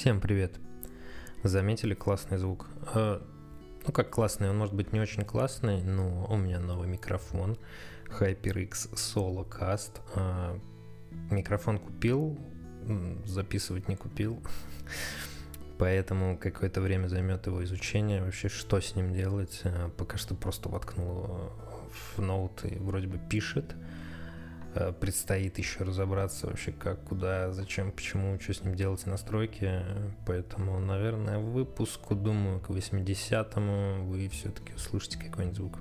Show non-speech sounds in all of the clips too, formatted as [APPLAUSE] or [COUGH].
Всем привет. Заметили классный звук? Э, ну как классный, он может быть не очень классный, но у меня новый микрофон HyperX Solo Cast. Э, микрофон купил, записывать не купил. [LAUGHS] Поэтому какое-то время займет его изучение, вообще что с ним делать. Э, пока что просто воткнул его в ноут и вроде бы пишет. Э, предстоит еще разобраться вообще как, куда, зачем, почему, что с ним делать настройки. Поэтому, наверное, выпуску, думаю, к 80-му вы все-таки услышите какой-нибудь звук.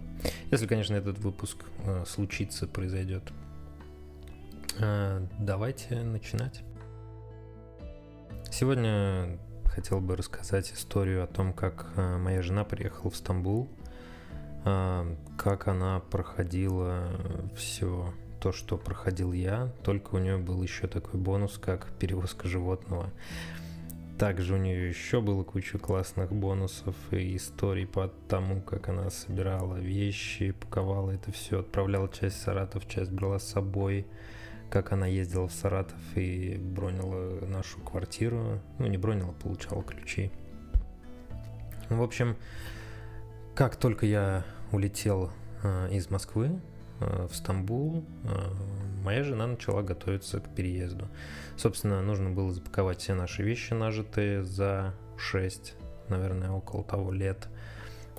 Если, конечно, этот выпуск э, случится, произойдет. Э, давайте начинать. Сегодня хотел бы рассказать историю о том, как моя жена приехала в Стамбул, как она проходила все то, что проходил я, только у нее был еще такой бонус, как перевозка животного. Также у нее еще было куча классных бонусов и историй по тому, как она собирала вещи, паковала это все, отправляла часть Саратов, часть брала с собой, как она ездила в Саратов и бронила нашу квартиру. Ну, не бронила, получала ключи. В общем, как только я улетел э, из Москвы, в Стамбул, э, моя жена начала готовиться к переезду. Собственно, нужно было запаковать все наши вещи, нажитые за 6, наверное, около того лет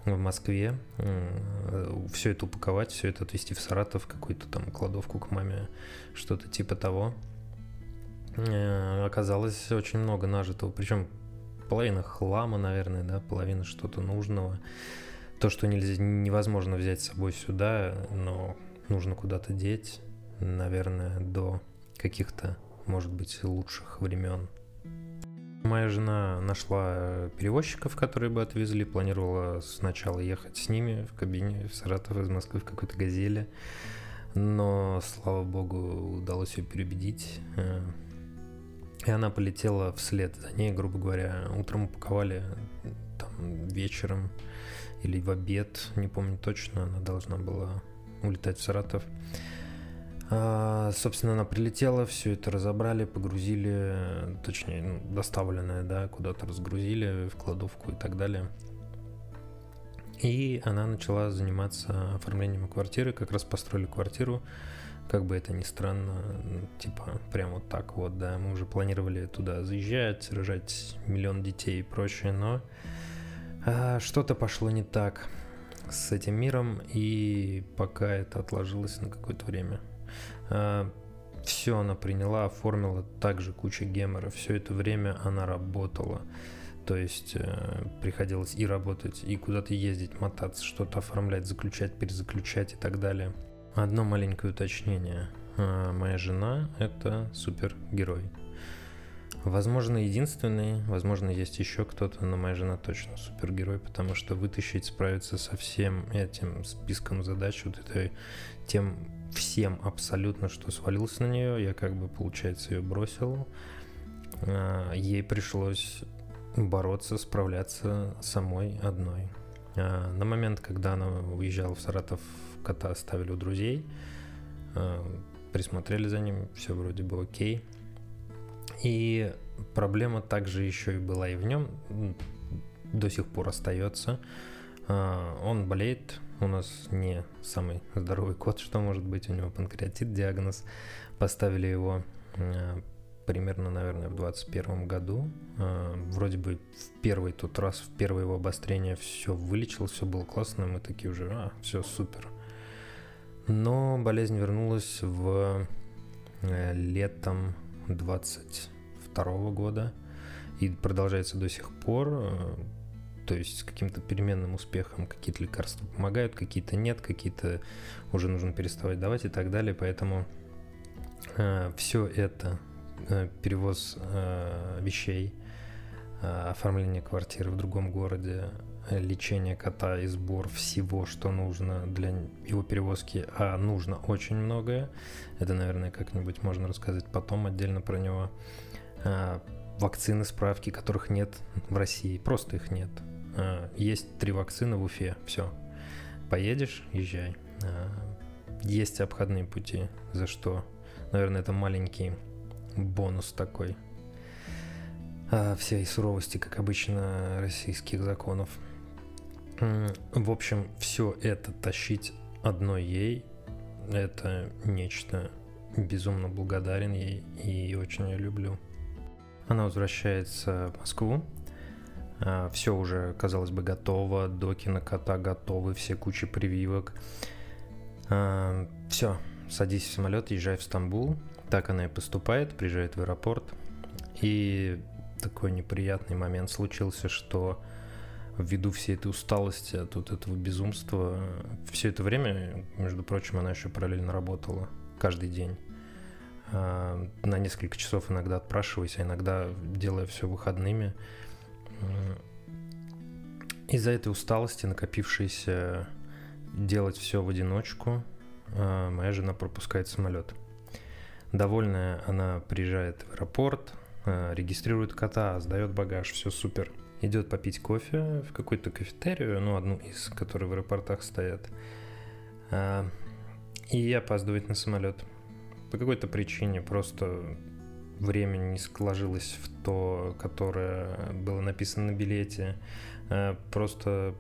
в Москве. Э, все это упаковать, все это отвезти в Саратов, какую-то там кладовку к маме, что-то типа того. Оказалось очень много нажитого, причем половина хлама, наверное, да, половина что-то нужного. То, что нельзя, невозможно взять с собой сюда, но нужно куда-то деть, наверное, до каких-то, может быть, лучших времен. Моя жена нашла перевозчиков, которые бы отвезли, планировала сначала ехать с ними в кабине в Саратов из Москвы в какой-то газели, но, слава богу, удалось ее переубедить. Э, и она полетела вслед за ней, грубо говоря. Утром упаковали, там, вечером или в обед, не помню точно, она должна была улетать в Саратов. А, собственно, она прилетела, все это разобрали, погрузили, точнее, ну, доставленное, да, куда-то разгрузили в кладовку и так далее. И она начала заниматься оформлением квартиры, как раз построили квартиру, как бы это ни странно, типа прям вот так вот, да, мы уже планировали туда заезжать, рожать миллион детей и прочее, но а, что-то пошло не так с этим миром, и пока это отложилось на какое-то время. А, все она приняла, оформила, также куча гемора, все это время она работала. То есть э, приходилось и работать, и куда-то ездить, мотаться, что-то оформлять, заключать, перезаключать и так далее. Одно маленькое уточнение. Э, моя жена – это супергерой. Возможно, единственный, возможно, есть еще кто-то, но моя жена точно супергерой, потому что вытащить, справиться со всем этим списком задач, вот это тем всем абсолютно, что свалился на нее, я как бы, получается, ее бросил. А, ей пришлось бороться, справляться самой одной. А, на момент, когда она уезжала в Саратов, кота оставили у друзей, а, присмотрели за ним, все вроде бы окей. И проблема также еще и была и в нем, до сих пор остается. А, он болеет, у нас не самый здоровый кот, что может быть, у него панкреатит, диагноз. Поставили его а, примерно, наверное, в 21 году. А, вроде бы в первый тот раз, в первое его обострение все вылечил, все было классно, мы такие уже, а, все супер. Но болезнь вернулась в э, летом 22 года и продолжается до сих пор. Э, то есть с каким-то переменным успехом какие-то лекарства помогают, какие-то нет, какие-то уже нужно переставать давать и так далее. Поэтому э, все это, э, перевоз э, вещей, э, оформление квартиры в другом городе, лечение кота и сбор всего, что нужно для его перевозки, а нужно очень многое. Это, наверное, как-нибудь можно рассказать потом отдельно про него. А, вакцины, справки, которых нет в России, просто их нет. А, есть три вакцины в Уфе, все. Поедешь, езжай. А, есть обходные пути, за что, наверное, это маленький бонус такой. всей суровости, как обычно, российских законов. В общем, все это тащить одной ей, это нечто безумно благодарен ей и очень ее люблю. Она возвращается в Москву. А, все уже, казалось бы, готово. Доки на кота готовы, все кучи прививок. А, все, садись в самолет, езжай в Стамбул. Так она и поступает, приезжает в аэропорт. И такой неприятный момент случился, что ввиду всей этой усталости от вот этого безумства, все это время, между прочим, она еще параллельно работала каждый день. А, на несколько часов иногда отпрашиваясь, а иногда делая все выходными. Из-за этой усталости, накопившейся делать все в одиночку, а, моя жена пропускает самолет. Довольная, она приезжает в аэропорт, а, регистрирует кота, сдает багаж, все супер. Идет попить кофе в какую-то кафетерию, ну, одну из, которые в аэропортах стоят. И опаздывает на самолет по какой-то причине просто время не сложилось в то, которое было написано на билете. Э, просто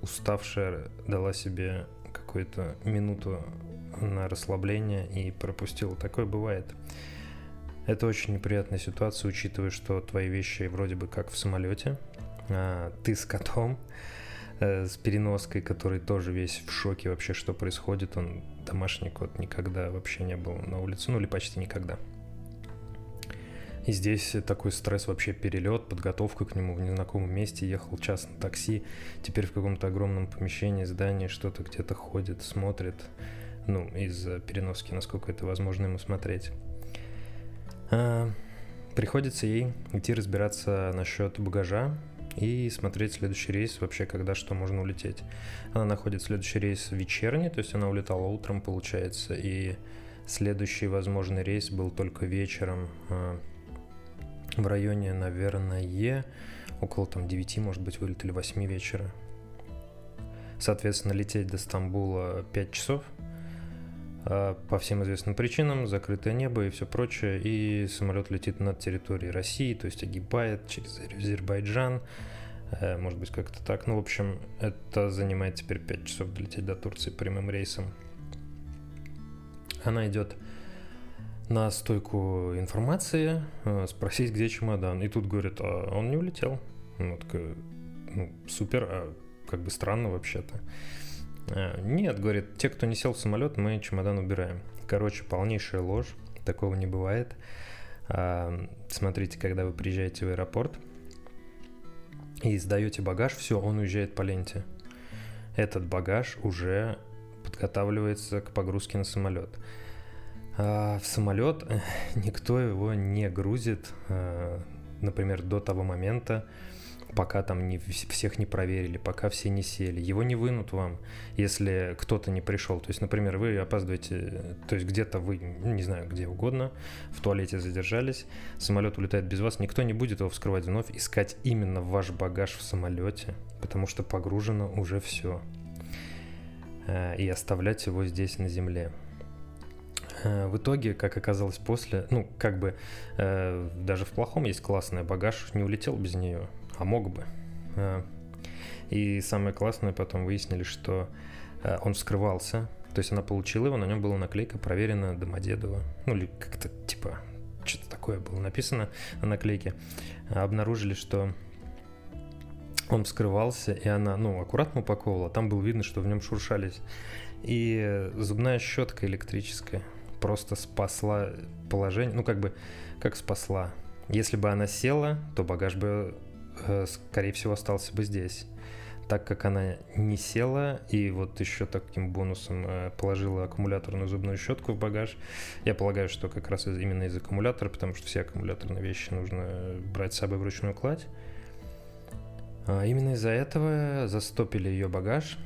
уставшая дала себе какую-то минуту на расслабление и пропустила. Такое бывает. Это очень неприятная ситуация, учитывая, что твои вещи вроде бы как в самолете, а ты с котом, э, с переноской, который тоже весь в шоке вообще, что происходит. Он домашний кот никогда вообще не был на улице, ну или почти никогда. И здесь такой стресс вообще перелет, подготовка к нему в незнакомом месте, ехал час на такси, теперь в каком-то огромном помещении, здании что-то где-то ходит, смотрит, ну, из переноски, насколько это возможно ему смотреть. А, приходится ей идти разбираться насчет багажа, и смотреть следующий рейс вообще, когда что можно улететь. Она находит следующий рейс вечерний, то есть она улетала утром, получается, и следующий возможный рейс был только вечером а, в районе, наверное, около там 9, может быть, вылетели 8 вечера. Соответственно, лететь до Стамбула 5 часов – по всем известным причинам, закрытое небо и все прочее, и самолет летит над территорией России, то есть огибает через Азербайджан, э, может быть как-то так. Ну, в общем, это занимает теперь 5 часов долететь до Турции прямым рейсом. Она идет на стойку информации, э, спросить, где чемодан. И тут говорит, а он не улетел. Ну, такая, ну, супер, а как бы странно вообще-то. Э, нет, говорит, те, кто не сел в самолет, мы чемодан убираем. Короче, полнейшая ложь, такого не бывает. А, смотрите, когда вы приезжаете в аэропорт и сдаете багаж, все, он уезжает по ленте. Этот багаж уже подготавливается к погрузке на самолет. А в самолет [LAUGHS] никто его не грузит, э, например, до того момента, пока там не, всех не проверили, пока все не сели. Его не вынут вам, если кто-то не пришел. То есть, например, вы опаздываете, то есть где-то вы, не знаю, где угодно, в туалете задержались, самолет улетает без вас, никто не будет его вскрывать вновь, искать именно ваш багаж в самолете, потому что погружено уже все. Э, и оставлять его здесь на земле. Э, в итоге, как оказалось после, ну, как бы э, даже в плохом есть классная багаж, не улетел без нее а мог бы. А, и самое классное, потом выяснили, что а, он вскрывался, то есть она получила его, на нем была наклейка «Проверено Домодедово». Ну, или как-то типа что-то такое было написано на наклейке. А, обнаружили, что он вскрывался, и она, ну, аккуратно упаковывала, там было видно, что в нем шуршались. И зубная щетка электрическая просто спасла положение, ну, как бы, как спасла. Если бы она села, то багаж бы Э, скорее всего, остался бы здесь. Так как она не села и вот еще таким бонусом э, положила аккумуляторную зубную щетку в багаж, я полагаю, что как раз именно из аккумулятора, потому что все аккумуляторные вещи нужно брать с собой в ручную кладь. А именно из-за этого застопили ее багаж,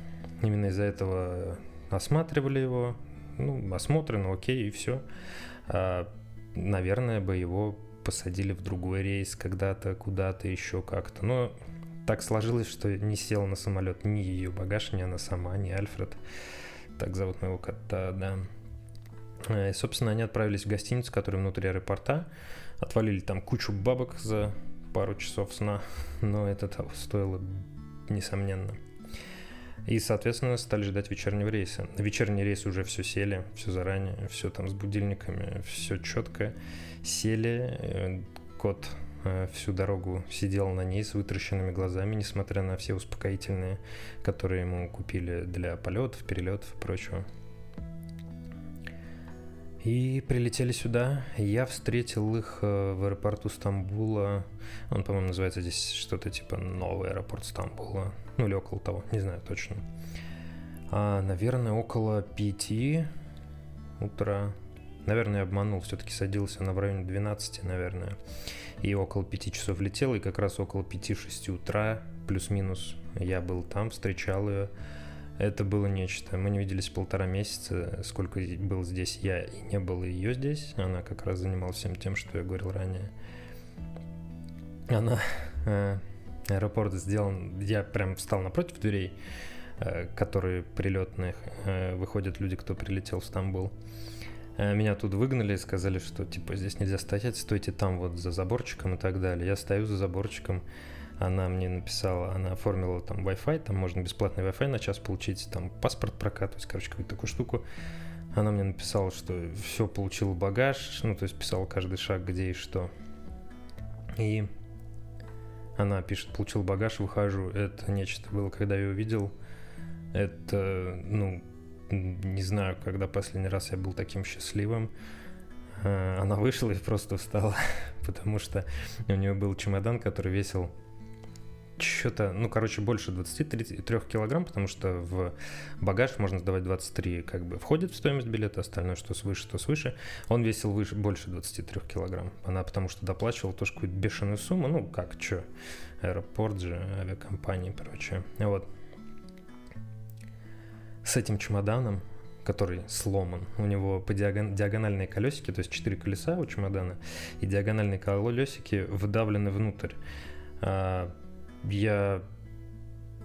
именно из-за этого осматривали его, ну, осмотрено, окей, и все. А, наверное, бы его посадили в другой рейс когда-то, куда-то еще как-то. Но так сложилось, что не сел на самолет ни ее багаж, ни она сама, ни Альфред. Так зовут моего кота, да. Э, и, собственно, они отправились в гостиницу, которая внутри аэропорта. Отвалили там кучу бабок за пару часов сна, но это того стоило, несомненно. И, соответственно, стали ждать вечернего рейса. Вечерний рейс уже все сели, все заранее, все там с будильниками, все четко. Сели, э, кот э, всю дорогу сидел на ней с вытращенными глазами, несмотря на все успокоительные, которые ему купили для полетов, перелетов и прочего. И прилетели сюда. Я встретил их э, в аэропорту Стамбула. Он, по-моему, называется здесь что-то типа новый аэропорт Стамбула. Ну или около того, не знаю точно. А, наверное, около пяти утра. Наверное, я обманул, все-таки садился на в районе 12, наверное. И около пяти часов летел, и как раз около 5-6 утра, плюс-минус, я был там, встречал ее. Это было нечто. Мы не виделись полтора месяца, сколько был здесь я, и не было ее здесь. Она как раз занималась всем тем, что я говорил ранее. Она... Аэропорт сделан... Я прям встал напротив дверей, э, которые прилетных. Э, выходят люди, кто прилетел в Стамбул. Э, меня тут выгнали и сказали, что типа здесь нельзя стоять, стойте там вот за заборчиком и так далее. Я стою за заборчиком, она мне написала, она оформила там Wi-Fi, там можно бесплатный Wi-Fi на час получить, там паспорт прокатывать, короче, какую-то такую штуку. Она мне написала, что все, получил багаж, ну, то есть писала каждый шаг, где и что. И она пишет, получил багаж, выхожу. Это нечто было, когда я увидел. Это, ну, не знаю, когда последний раз я был таким счастливым. Э, она вышла и просто встала, [LAUGHS] потому что у нее был чемодан, который весил что-то, ну, короче, больше 23 килограмм, потому что в багаж можно сдавать 23, как бы входит в стоимость билета, остальное, что свыше, то свыше. Он весил выше, больше 23 килограмм. Она потому что доплачивала тоже какую-то бешеную сумму, ну, как, что, аэропорт же, авиакомпании и прочее. Вот. С этим чемоданом, который сломан. У него по диагон... диагональные колесики, то есть четыре колеса у чемодана, и диагональные колесики вдавлены внутрь. Я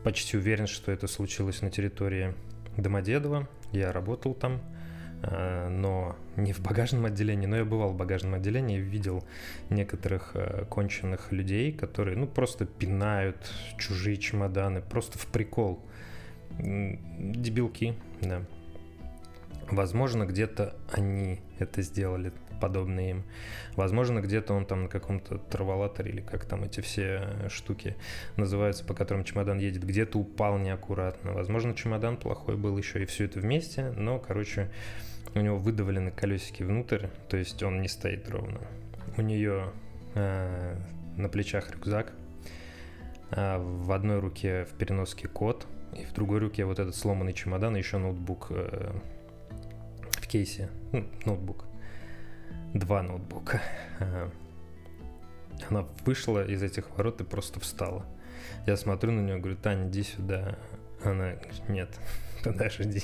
почти уверен, что это случилось на территории Домодедово. Я работал там, а, но не в багажном отделении, но я бывал в багажном отделении, видел некоторых а, конченых людей, которые, ну, просто пинают чужие чемоданы, просто в прикол. Дебилки, да. Возможно, где-то они это сделали подобные им. Возможно, где-то он там на каком-то траволаторе или как там эти все штуки называются, по которым чемодан едет, где-то упал неаккуратно. Возможно, чемодан плохой был еще и все это вместе, но, короче, у него выдавлены колесики внутрь, то есть он не стоит ровно. У нее э, на плечах рюкзак, э, в одной руке в переноске кот, и в другой руке вот этот сломанный чемодан и еще ноутбук э, кейсе, ну, ноутбук два ноутбука. Она вышла из этих ворот и просто встала. Я смотрю на нее, говорю, Таня, иди сюда. Она говорит, нет, [LAUGHS] подожди.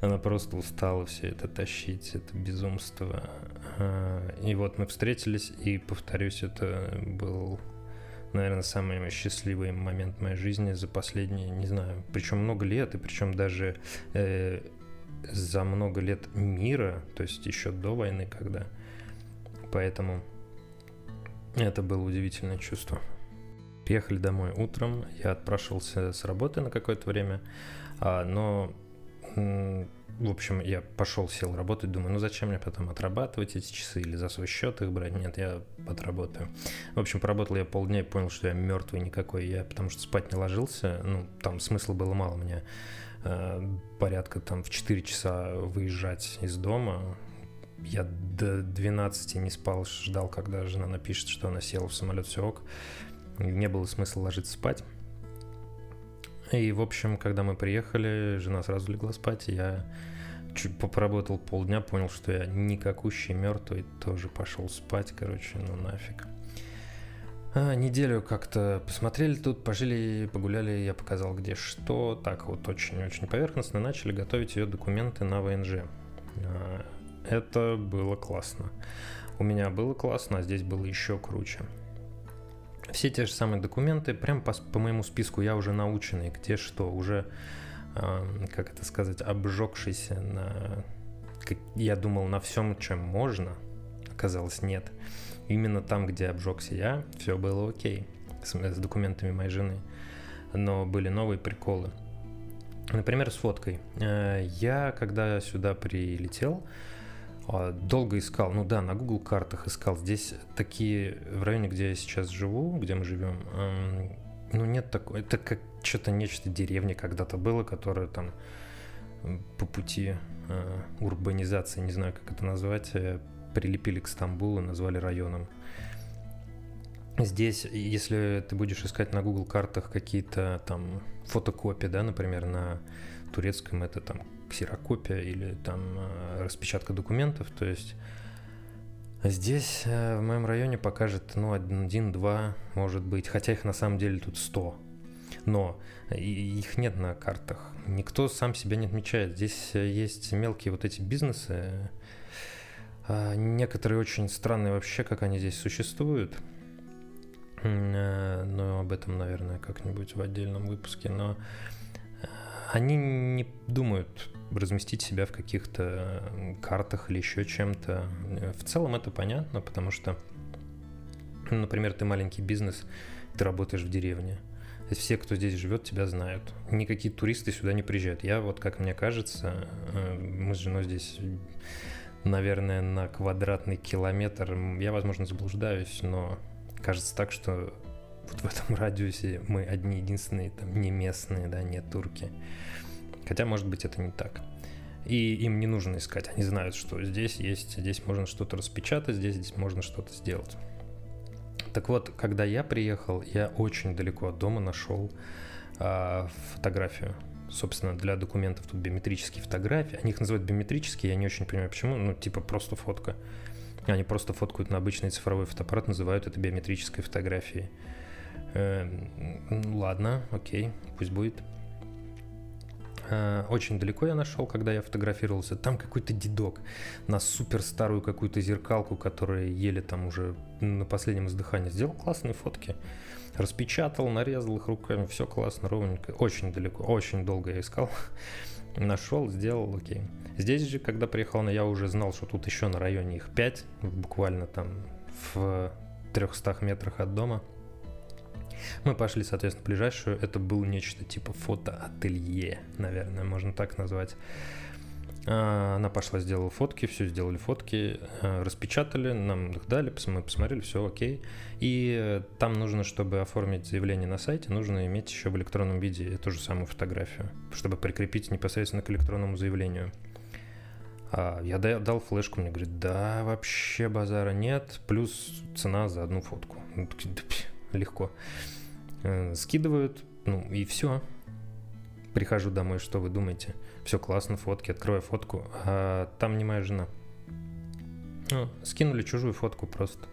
Она просто устала все это тащить, это безумство. И вот мы встретились, и, повторюсь, это был, наверное, самый счастливый момент моей жизни за последние, не знаю, причем много лет, и причем даже э, за много лет мира, то есть еще до войны, когда. Поэтому это было удивительное чувство. Приехали домой утром, я отпрашивался с работы на какое-то время, а, но, в общем, я пошел, сел работать, думаю, ну зачем мне потом отрабатывать эти часы или за свой счет их брать? Нет, я отработаю. В общем, поработал я полдня и понял, что я мертвый никакой, я потому что спать не ложился, ну, там смысла было мало мне порядка там в 4 часа выезжать из дома. Я до 12 не спал, ждал, когда жена напишет, что она села в самолет, все ок. Не было смысла ложиться спать. И, в общем, когда мы приехали, жена сразу легла спать, и я чуть поработал полдня, понял, что я никакущий мертвый, тоже пошел спать, короче, ну нафиг. А, неделю как-то посмотрели тут, пожили, погуляли, я показал где что. Так вот очень-очень поверхностно начали готовить ее документы на ВНЖ. А, это было классно. У меня было классно, а здесь было еще круче. Все те же самые документы, прям по, по моему списку я уже наученный, где что, уже, э, как это сказать, обжегшийся на... Я думал на всем, чем можно, оказалось нет. Именно там, где обжегся я, все было окей с, с документами моей жены. Но были новые приколы. Например, с фоткой. Э, я, когда сюда прилетел, а, долго искал, ну да, на Google картах искал. Здесь такие, в районе, где я сейчас живу, где мы живем, эм, ну нет такой, это как что-то нечто деревни когда-то было, которое там по пути э, урбанизации, не знаю, как это назвать, э, прилепили к Стамбулу, назвали районом. Здесь, если ты будешь искать на Google картах какие-то там фотокопии, да, например, на турецком это там ксерокопия или там э, распечатка документов. То есть здесь э, в моем районе покажет ну, один-два, может быть, хотя их на самом деле тут 100. Но их нет на картах. Никто сам себя не отмечает. Здесь э, есть мелкие вот эти бизнесы. А, некоторые очень странные вообще, как они здесь существуют. Но об этом, наверное, как-нибудь в отдельном выпуске. Но они не думают разместить себя в каких-то картах или еще чем-то. В целом это понятно, потому что, например, ты маленький бизнес, ты работаешь в деревне. Все, кто здесь живет, тебя знают. Никакие туристы сюда не приезжают. Я вот, как мне кажется, э, мы с женой здесь, наверное, на квадратный километр. Я, возможно, заблуждаюсь, но кажется так, что вот в этом радиусе мы одни единственные, там, не местные, да, не турки. Хотя, может быть, это не так. И им не нужно искать, они знают, что здесь есть, здесь можно что-то распечатать, здесь, здесь можно что-то сделать. Так вот, когда я приехал, я очень далеко от дома нашел э, фотографию. Собственно, для документов тут биометрические фотографии. Они их называют биометрические, я не очень понимаю, почему. Ну, типа просто фотка. Они просто фоткают на обычный цифровой фотоаппарат, называют это биометрической фотографией. Э, ладно, окей, пусть будет. Э, очень далеко я нашел, когда я фотографировался. Там какой-то дедок на супер старую какую-то зеркалку, которая еле там уже на последнем издыхании сделал классные фотки. Распечатал, нарезал их руками, все классно, ровненько. Очень далеко, очень долго я искал. [LAUGHS] Нашел, сделал, окей. Здесь же, когда приехал, я уже знал, что тут еще на районе их 5, буквально там в 300 метрах от дома. Мы пошли, соответственно, ближайшую. Это был нечто типа фотоателье, наверное, можно так назвать. А, она пошла, сделала фотки, все сделали фотки, а, распечатали, нам их дали, мы посмотрели, все окей. И там нужно, чтобы оформить заявление на сайте, нужно иметь еще в электронном виде эту же самую фотографию, чтобы прикрепить непосредственно к электронному заявлению. А я дал флешку, мне говорит, да, вообще базара нет, плюс цена за одну фотку. Легко. Э, скидывают, ну и все. Прихожу домой, что вы думаете? Все классно, фотки, открываю фотку, а там не моя жена. Ну, скинули чужую фотку просто.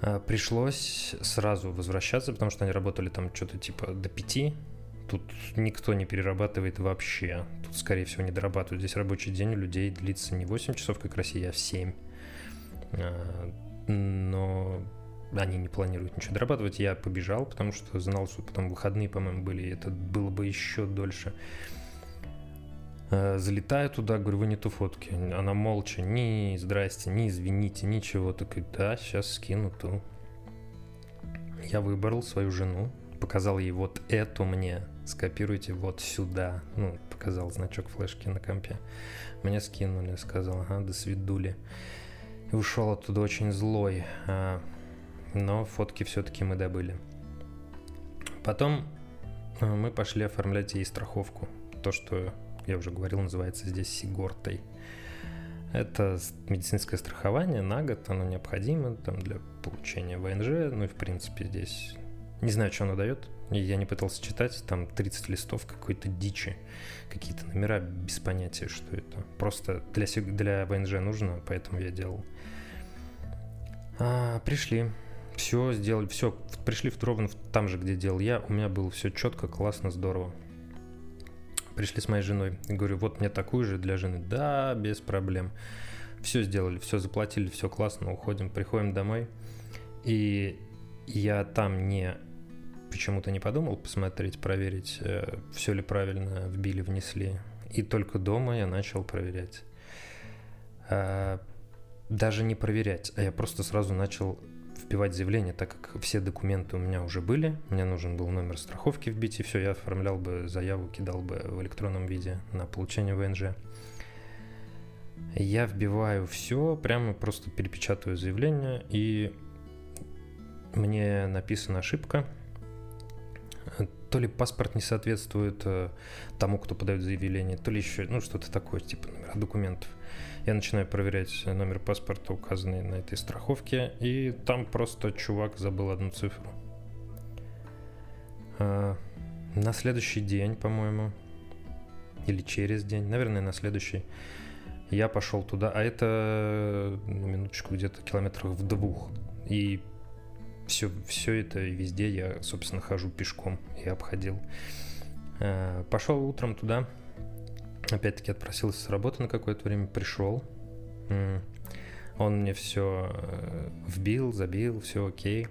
А, пришлось сразу возвращаться, потому что они работали там что-то типа до пяти. Тут никто не перерабатывает вообще. Тут, скорее всего, не дорабатывают. Здесь рабочий день у людей длится не 8 часов, как в России, а в 7. А, но они не планируют ничего дорабатывать. Я побежал, потому что знал, что потом выходные, по-моему, были, и это было бы еще дольше. Э, залетаю туда, говорю, вы не ту фотки. Она молча, ни здрасте, ни извините, ничего. Такой, да, сейчас скину ту. Я выбрал свою жену, показал ей вот эту мне, скопируйте вот сюда. Ну, показал значок флешки на компе. Мне скинули, сказал, ага, до свидули. И ушел оттуда очень злой. Но фотки все-таки мы добыли. Потом э, мы пошли оформлять ей страховку. То, что я уже говорил, называется здесь Сигортой. Это медицинское страхование на год, оно необходимо там, для получения ВНЖ, ну и в принципе здесь не знаю, что оно дает. Я не пытался читать, там 30 листов какой-то дичи, какие-то номера без понятия, что это. Просто для, для ВНЖ нужно, поэтому я делал. А, пришли, все сделали, все, пришли в ровно там же, где делал я, у меня было все четко, классно, здорово. Пришли с моей женой, и говорю, вот мне такую же для жены. Да, без проблем. Все сделали, все заплатили, все классно, уходим, приходим домой. И я там не почему-то не подумал посмотреть, проверить, э, все ли правильно вбили, внесли. И только дома я начал проверять. А, даже не проверять, а я просто сразу начал вбивать заявление, так как все документы у меня уже были, мне нужен был номер страховки вбить, и все, я оформлял бы заяву, кидал бы в электронном виде на получение ВНЖ. Я вбиваю все, прямо просто перепечатываю заявление, и мне написана ошибка. То ли паспорт не соответствует э, тому, кто подает заявление, то ли еще, ну, что-то такое, типа номера документов. Я начинаю проверять номер паспорта, указанный на этой страховке, и там просто чувак забыл одну цифру. А, на следующий день, по-моему, или через день, наверное, на следующий, я пошел туда, а это, на минуточку, где-то километрах в двух. И все, все это везде я, собственно, хожу пешком и обходил. А, пошел утром туда, опять-таки отпросился с работы на какое-то время, пришел. Он мне все э, вбил, забил, все окей.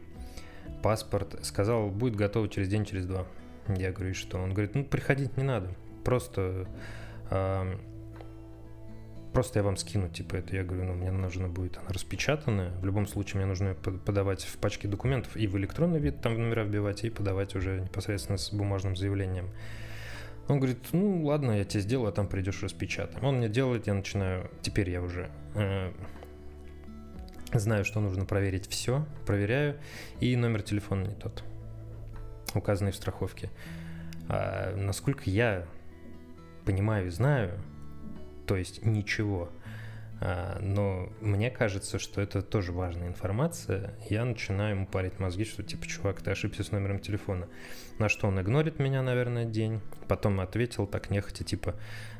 Паспорт сказал, будет готово через день, через два. Я говорю, что? Он говорит, ну приходить не надо, просто э, просто я вам скину, типа, это. Я говорю, ну, мне нужно будет она распечатанная. В любом случае, мне нужно подавать в пачке документов и в электронный вид, там номера вбивать, и подавать уже непосредственно с бумажным заявлением. Он говорит, ну ладно, я тебе сделаю, а там придешь распечатаем. Он мне делает, я начинаю, теперь я уже э, знаю, что нужно проверить все, проверяю, и номер телефона не тот, указанный в страховке. А, насколько я понимаю и знаю, то есть ничего – но мне кажется, что это тоже важная информация. Я начинаю ему парить мозги, что типа, чувак, ты ошибся с номером телефона. На что он игнорит меня, наверное, день. Потом ответил так нехотя, типа,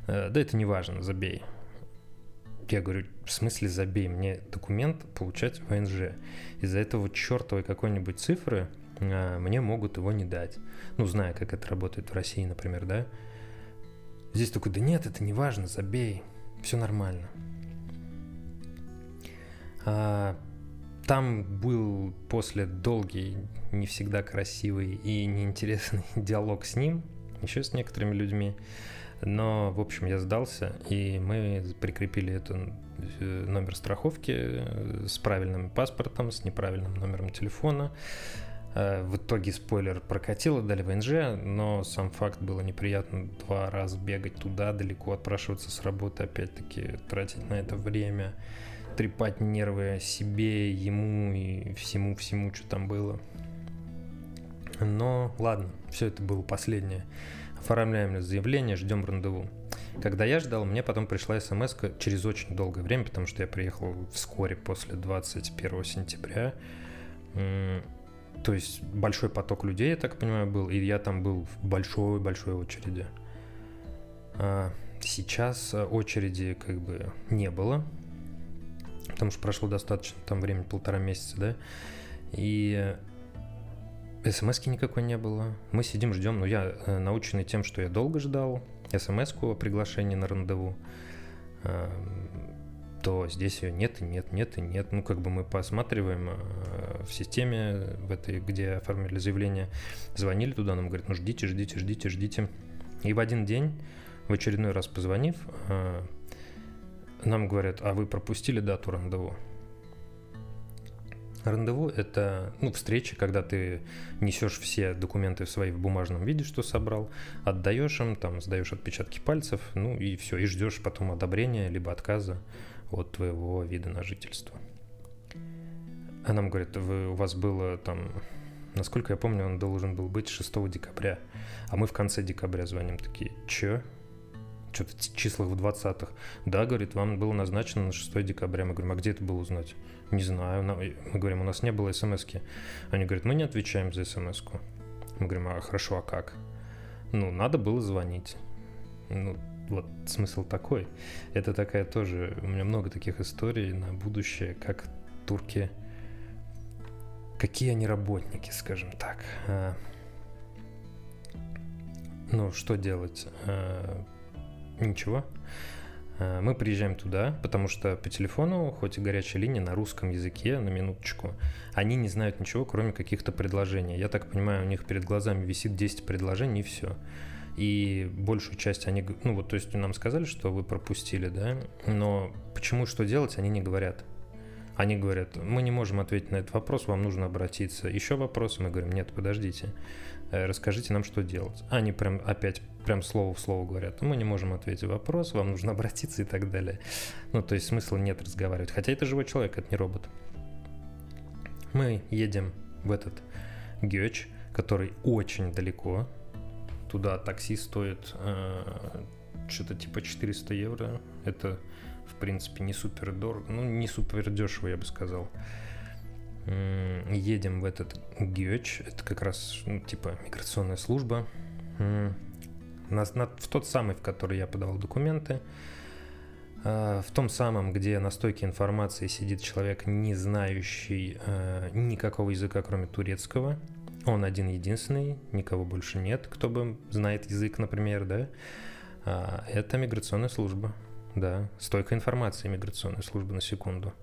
«Э, да это не важно, забей. Я говорю, в смысле забей? Мне документ получать в ВНЖ. Из-за этого чертовой какой-нибудь цифры а, мне могут его не дать. Ну, зная, как это работает в России, например, да? Здесь такой, да нет, это не важно, забей. Все нормально. А, там был после долгий, не всегда красивый и неинтересный [LAUGHS] диалог с ним, еще с некоторыми людьми. Но, в общем, я сдался, и мы прикрепили этот э, номер страховки э, с правильным паспортом, с неправильным номером телефона. Э, в итоге спойлер прокатило, дали ВНЖ, но сам факт было неприятно два раза бегать туда, далеко отпрашиваться с работы, опять-таки тратить на это время трепать нервы себе, ему и всему-всему, что там было. Но ладно, все это было последнее. Оформляем заявление, ждем рандеву. Когда я ждал, мне потом пришла смс через очень долгое время, потому что я приехал вскоре после 21 сентября. То есть большой поток людей, я так понимаю, был, и я там был в большой-большой очереди. А сейчас очереди как бы не было, потому что прошло достаточно там времени, полтора месяца, да, и смс никакой не было. Мы сидим, ждем, но я э, наученный тем, что я долго ждал смс о приглашении на рандеву, э, то здесь ее нет и нет, нет и нет. Ну, как бы мы посматриваем э, в системе, в этой, где оформили заявление, звонили туда, нам говорят, ну ждите, ждите, ждите, ждите. И в один день, в очередной раз позвонив, нам говорят, а вы пропустили дату рандеву? Рандеву – это ну, встреча, когда ты несешь все документы свои в бумажном виде, что собрал, отдаешь им, там, сдаешь отпечатки пальцев, ну и все, и ждешь потом одобрения либо отказа от твоего вида на жительство. А нам говорят, вы, у вас было там, насколько я помню, он должен был быть 6 декабря, а мы в конце декабря звоним такие, чё? Что-то числах в 20-х. Да, говорит, вам было назначено на 6 декабря. Мы говорим, а где это было узнать? Не знаю. Мы говорим, у нас не было смс -ки. Они говорят, мы не отвечаем за смс -ку. Мы говорим, а хорошо, а как? Ну, надо было звонить. Ну, вот смысл такой. Это такая тоже, у меня много таких историй на будущее, как турки, какие они работники, скажем так. А, ну, что делать? Ничего. Э, мы приезжаем туда, потому что по телефону, хоть и горячая линия на русском языке, на минуточку, они не знают ничего, кроме каких-то предложений. Я так понимаю, у них перед глазами висит 10 предложений и все. И большую часть они, ну вот, то есть нам сказали, что вы пропустили, да, но почему что делать, они не говорят. Они говорят, мы не можем ответить на этот вопрос, вам нужно обратиться. Еще вопросы? Мы говорим, нет, подождите, э, расскажите нам, что делать. Они прям опять прям слово в слово говорят, мы не можем ответить вопрос, вам нужно [LAUGHS] обратиться и так далее. Ну, то есть смысла нет разговаривать. Хотя это живой человек, это не робот. Мы едем в этот Гёч, который очень далеко. Туда такси стоит э, что-то типа 400 евро. Это, в принципе, не супер дорого. Ну, не супер дешево, я бы сказал. Едем в этот Гёч. Это как раз, ну, типа, миграционная служба. На, на, в тот самый, в который я подавал документы. А, в том самом, где на стойке информации сидит человек, не знающий э, никакого языка, кроме турецкого. Он один единственный, никого больше нет, кто бы знает язык, например, да. А, это миграционная служба, да. Стойка информации миграционная служба на секунду.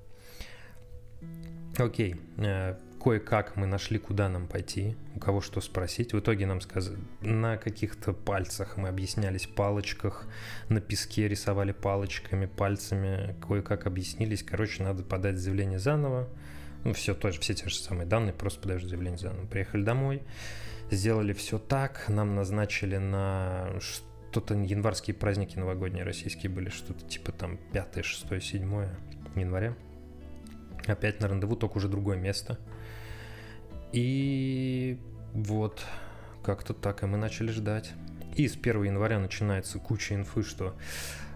Окей, э, кое-как мы нашли, куда нам пойти, у кого что спросить. В итоге нам сказали, на каких-то пальцах мы объяснялись, палочках, на песке рисовали палочками, пальцами, кое-как объяснились. Короче, надо подать заявление заново. Ну, все тоже, все те же самые данные, просто подаешь заявление заново. Приехали домой, сделали все так, нам назначили на что-то январские праздники новогодние российские были, что-то типа там 5, 6, 7 января. Опять на рандеву, только уже другое место. И вот, как-то так, и мы начали ждать. И с 1 января начинается куча инфы, что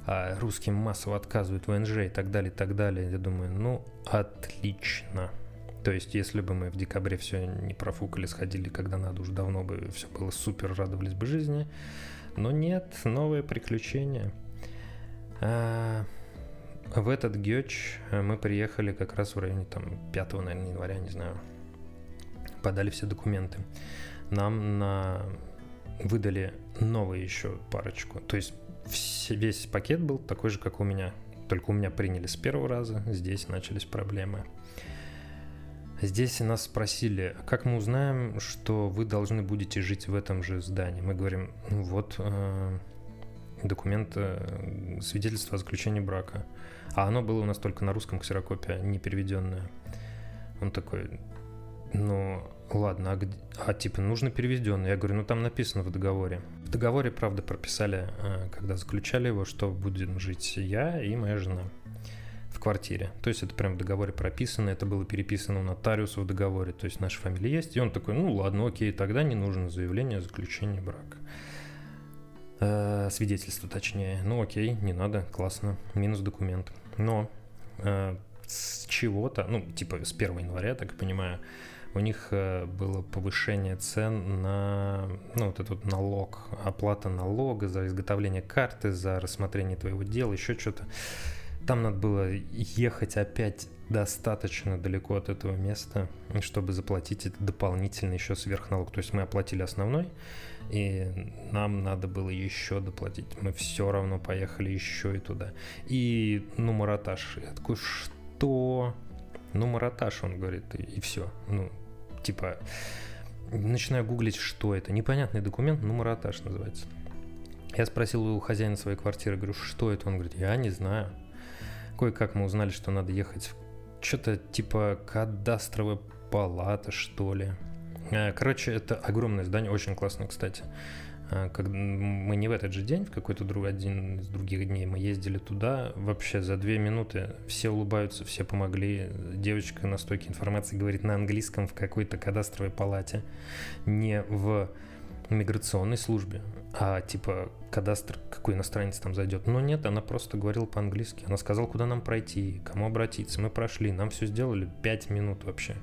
а русским массово отказывают ВНЖ и так далее, и так далее. Я думаю, ну, отлично. То есть, если бы мы в декабре все не профукали, сходили, когда надо, уже давно бы все было супер, радовались бы жизни. Но нет, новые приключения. А, в этот Гёч мы приехали как раз в районе там 5, наверное, января, не знаю. Подали все документы. Нам на выдали новые еще парочку. То есть весь пакет был такой же, как у меня. Только у меня приняли с первого раза, здесь начались проблемы. Здесь нас спросили, как мы узнаем, что вы должны будете жить в этом же здании. Мы говорим, ну вот э, документ, э, свидетельство о заключении брака. А оно было у нас только на русском ксерокопия, не переведенное. Он такой, ну ладно, а, где, а типа нужно переведенное. Я говорю, ну там написано в договоре. В договоре, правда, прописали, э, когда заключали его, что будем жить я и моя жена в квартире. То есть это прям в договоре прописано, это было переписано у нотариуса в договоре, то есть наша фамилия есть. И он такой, ну ладно, окей, тогда не нужно заявление о заключении брака. Э, свидетельство точнее. Ну окей, не надо, классно, минус документ. Но э, с чего-то, ну типа с 1 января, так понимаю, у них э, было повышение цен на ну, вот этот налог, оплата налога за изготовление карты, за рассмотрение твоего дела, еще что-то. Там надо было ехать опять достаточно далеко от этого места, чтобы заплатить это дополнительно еще сверхналог. То есть мы оплатили основной, и нам надо было еще доплатить. Мы все равно поехали еще и туда. И ну, Мараташ, я такой, что? Ну, Мараташ, он говорит, и, и все. Ну, типа, начинаю гуглить, что это. Непонятный документ, ну, Мараташ называется. Я спросил у хозяина своей квартиры, говорю, что это? Он говорит, я не знаю. Кое-как мы узнали, что надо ехать в что-то типа кадастровая палата, что ли. Э, короче, это огромное здание, очень классно, кстати. А, как мы не в этот же день, в какой-то друг, один из других дней мы ездили туда, вообще за две минуты все улыбаются, все помогли. Девочка на стойке информации говорит на английском в какой-то кадастровой палате, не в миграционной службе, а типа кадастр, какой иностранец там зайдет. Но нет, она просто говорила по-английски. Она сказала, куда нам пройти, кому обратиться. Мы прошли, нам все сделали пять минут вообще.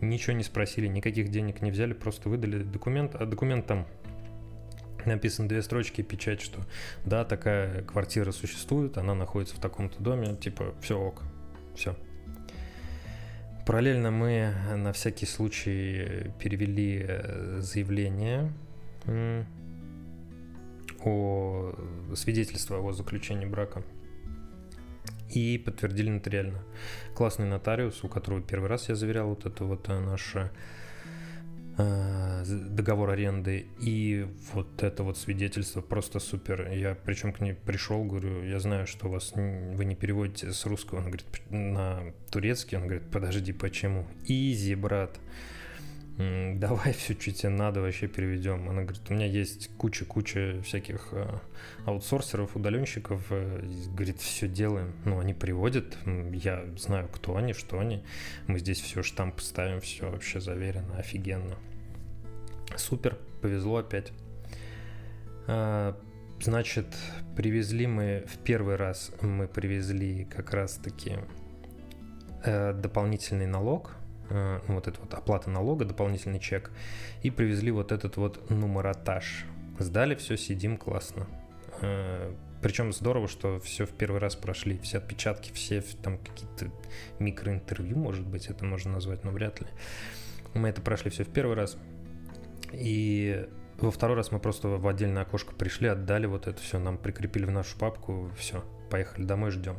Ничего не спросили, никаких денег не взяли, просто выдали документ, а документ там написано две строчки, печать, что да, такая квартира существует, она находится в таком-то доме, типа, все ок, все. Параллельно мы на всякий случай перевели э, заявление о свидетельство о заключении брака и подтвердили нотариально. Классный нотариус, у которого первый раз я заверял вот это вот э, наше договор аренды, и вот это вот свидетельство просто супер. Я причем к ней пришел, говорю, я знаю, что вас вы не переводите с русского, он говорит, на турецкий, он говорит, подожди, почему? Изи, брат давай все, что тебе надо, вообще переведем. Она говорит, у меня есть куча-куча всяких э, аутсорсеров, удаленщиков. Э, говорит, все делаем. Ну, они приводят, я знаю, кто они, что они. Мы здесь все штамп ставим, все вообще заверено, офигенно. Супер, повезло опять. А, значит, привезли мы в первый раз, мы привезли как раз-таки э, дополнительный налог – Э, ну, вот эта вот оплата налога, дополнительный чек, и привезли вот этот вот нумератаж. Сдали все, сидим, классно. Э, Причем здорово, что все в первый раз прошли, все отпечатки, все там какие-то микроинтервью, может быть, это можно назвать, но вряд ли. Мы это прошли все в первый раз. И во второй раз мы просто в отдельное окошко пришли, отдали вот это все, нам прикрепили в нашу папку, все, поехали домой, ждем.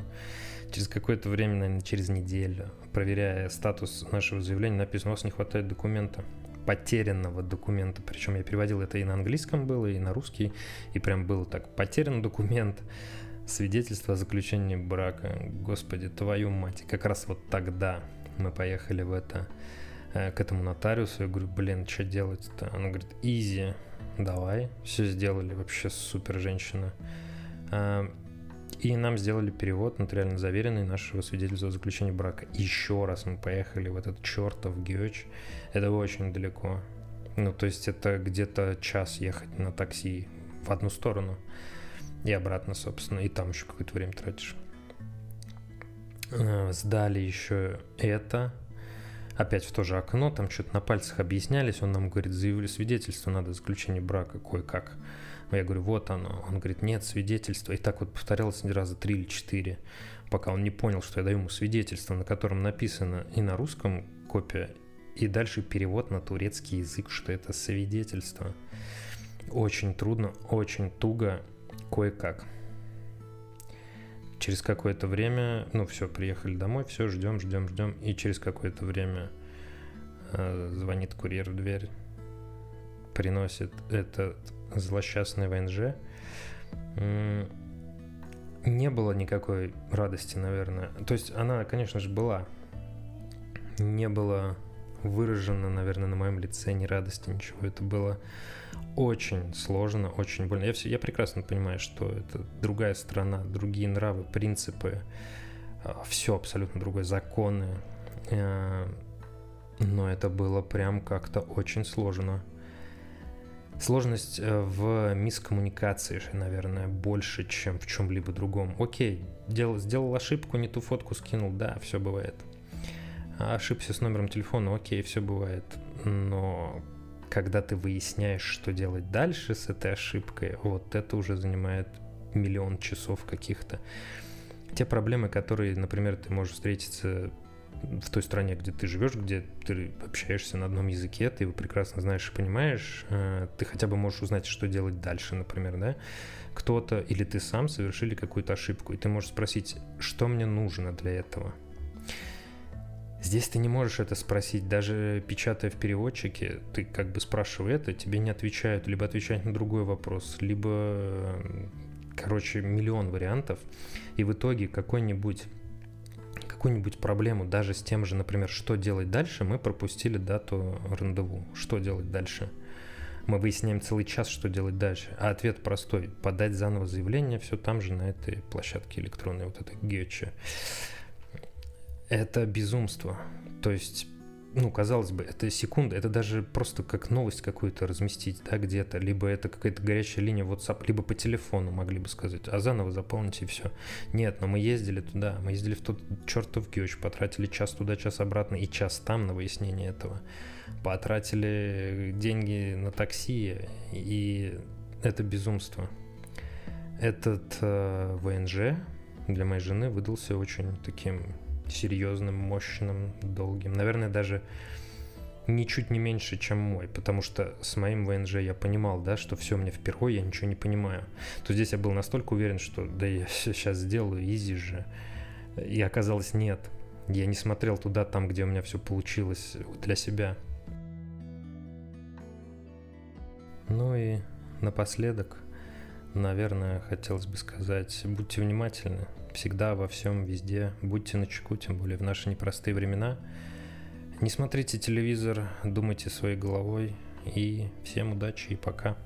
Через какое-то время, наверное, через неделю, проверяя статус нашего заявления, написано, у вас не хватает документа потерянного документа. Причем я переводил это и на английском было, и на русский. И прям было так, потерян документ, свидетельство о заключении брака. Господи, твою мать. И как раз вот тогда мы поехали в это, к этому нотариусу. Я говорю, блин, что делать-то? Она говорит, изи, давай. Все сделали, вообще супер женщина. И нам сделали перевод нотариально заверенный нашего свидетельства о заключении брака. Еще раз мы поехали в этот чертов Геоч. Это очень далеко. Ну, то есть это где-то час ехать на такси в одну сторону и обратно, собственно, и там еще какое-то время тратишь. Э, сдали еще это, опять в то же окно, там что-то на пальцах объяснялись, он нам говорит, заявили свидетельство, надо заключение брака кое-как. Я говорю, вот оно. Он говорит, нет, свидетельство. И так вот повторялось раза три или четыре, пока он не понял, что я даю ему свидетельство, на котором написано и на русском копия, и дальше перевод на турецкий язык, что это свидетельство. Очень трудно, очень туго, кое-как. Через какое-то время, ну все, приехали домой, все, ждем, ждем, ждем. И через какое-то время э, звонит курьер в дверь, приносит этот злосчастной ВНЖ, не было никакой радости, наверное. То есть она, конечно же, была. Не было выражено, наверное, на моем лице ни радости, ничего. Это было очень сложно, очень больно. Я, все, я прекрасно понимаю, что это другая страна, другие нравы, принципы, а, все абсолютно другое, законы. Э, но это было прям как-то очень сложно. Сложность э, в мискоммуникации, наверное, больше, чем в чем-либо другом. Окей, делал, сделал ошибку, не ту фотку скинул, да, все бывает. Ошибся с номером телефона, окей, все бывает. Но когда ты выясняешь, что делать дальше с этой ошибкой, вот это уже занимает миллион часов каких-то. Те проблемы, которые, например, ты можешь встретиться в той стране, где ты живешь, где ты общаешься на одном языке, ты его прекрасно знаешь и понимаешь, э, ты хотя бы можешь узнать, что делать дальше, например, да? Кто-то или ты сам совершили какую-то ошибку, и ты можешь спросить, что мне нужно для этого. Здесь ты не можешь это спросить, даже печатая в переводчике, ты как бы спрашивая это, тебе не отвечают, либо отвечают на другой вопрос, либо, короче, миллион вариантов, и в итоге какой-нибудь какую-нибудь проблему, даже с тем же, например, что делать дальше, мы пропустили дату рандеву. Что делать дальше? Мы выясняем целый час, что делать дальше. А ответ простой. Подать заново заявление все там же, на этой площадке электронной, вот этой гетче. Это безумство. То есть ну, казалось бы, это секунда, это даже просто как новость какую-то разместить, да, где-то, либо это какая-то горячая линия WhatsApp, либо по телефону могли бы сказать, а заново заполните и все. Нет, но мы ездили туда, мы ездили в тот чертов Геоч, потратили час туда, час обратно и час там на выяснение этого. Потратили деньги на такси, и это безумство. Этот э, ВНЖ для моей жены выдался очень таким серьезным, мощным, долгим. Наверное, даже ничуть не меньше, чем мой, потому что с моим ВНЖ я понимал, да, что все мне впервые, я ничего не понимаю. То здесь я был настолько уверен, что да я сейчас сделаю, изи же. И оказалось нет. Я не смотрел туда, там, где у меня все получилось для себя. Ну и напоследок, наверное, хотелось бы сказать, будьте внимательны, всегда, во всем, везде, будьте начеку, тем более в наши непростые времена. Не смотрите телевизор, думайте своей головой, и всем удачи и пока.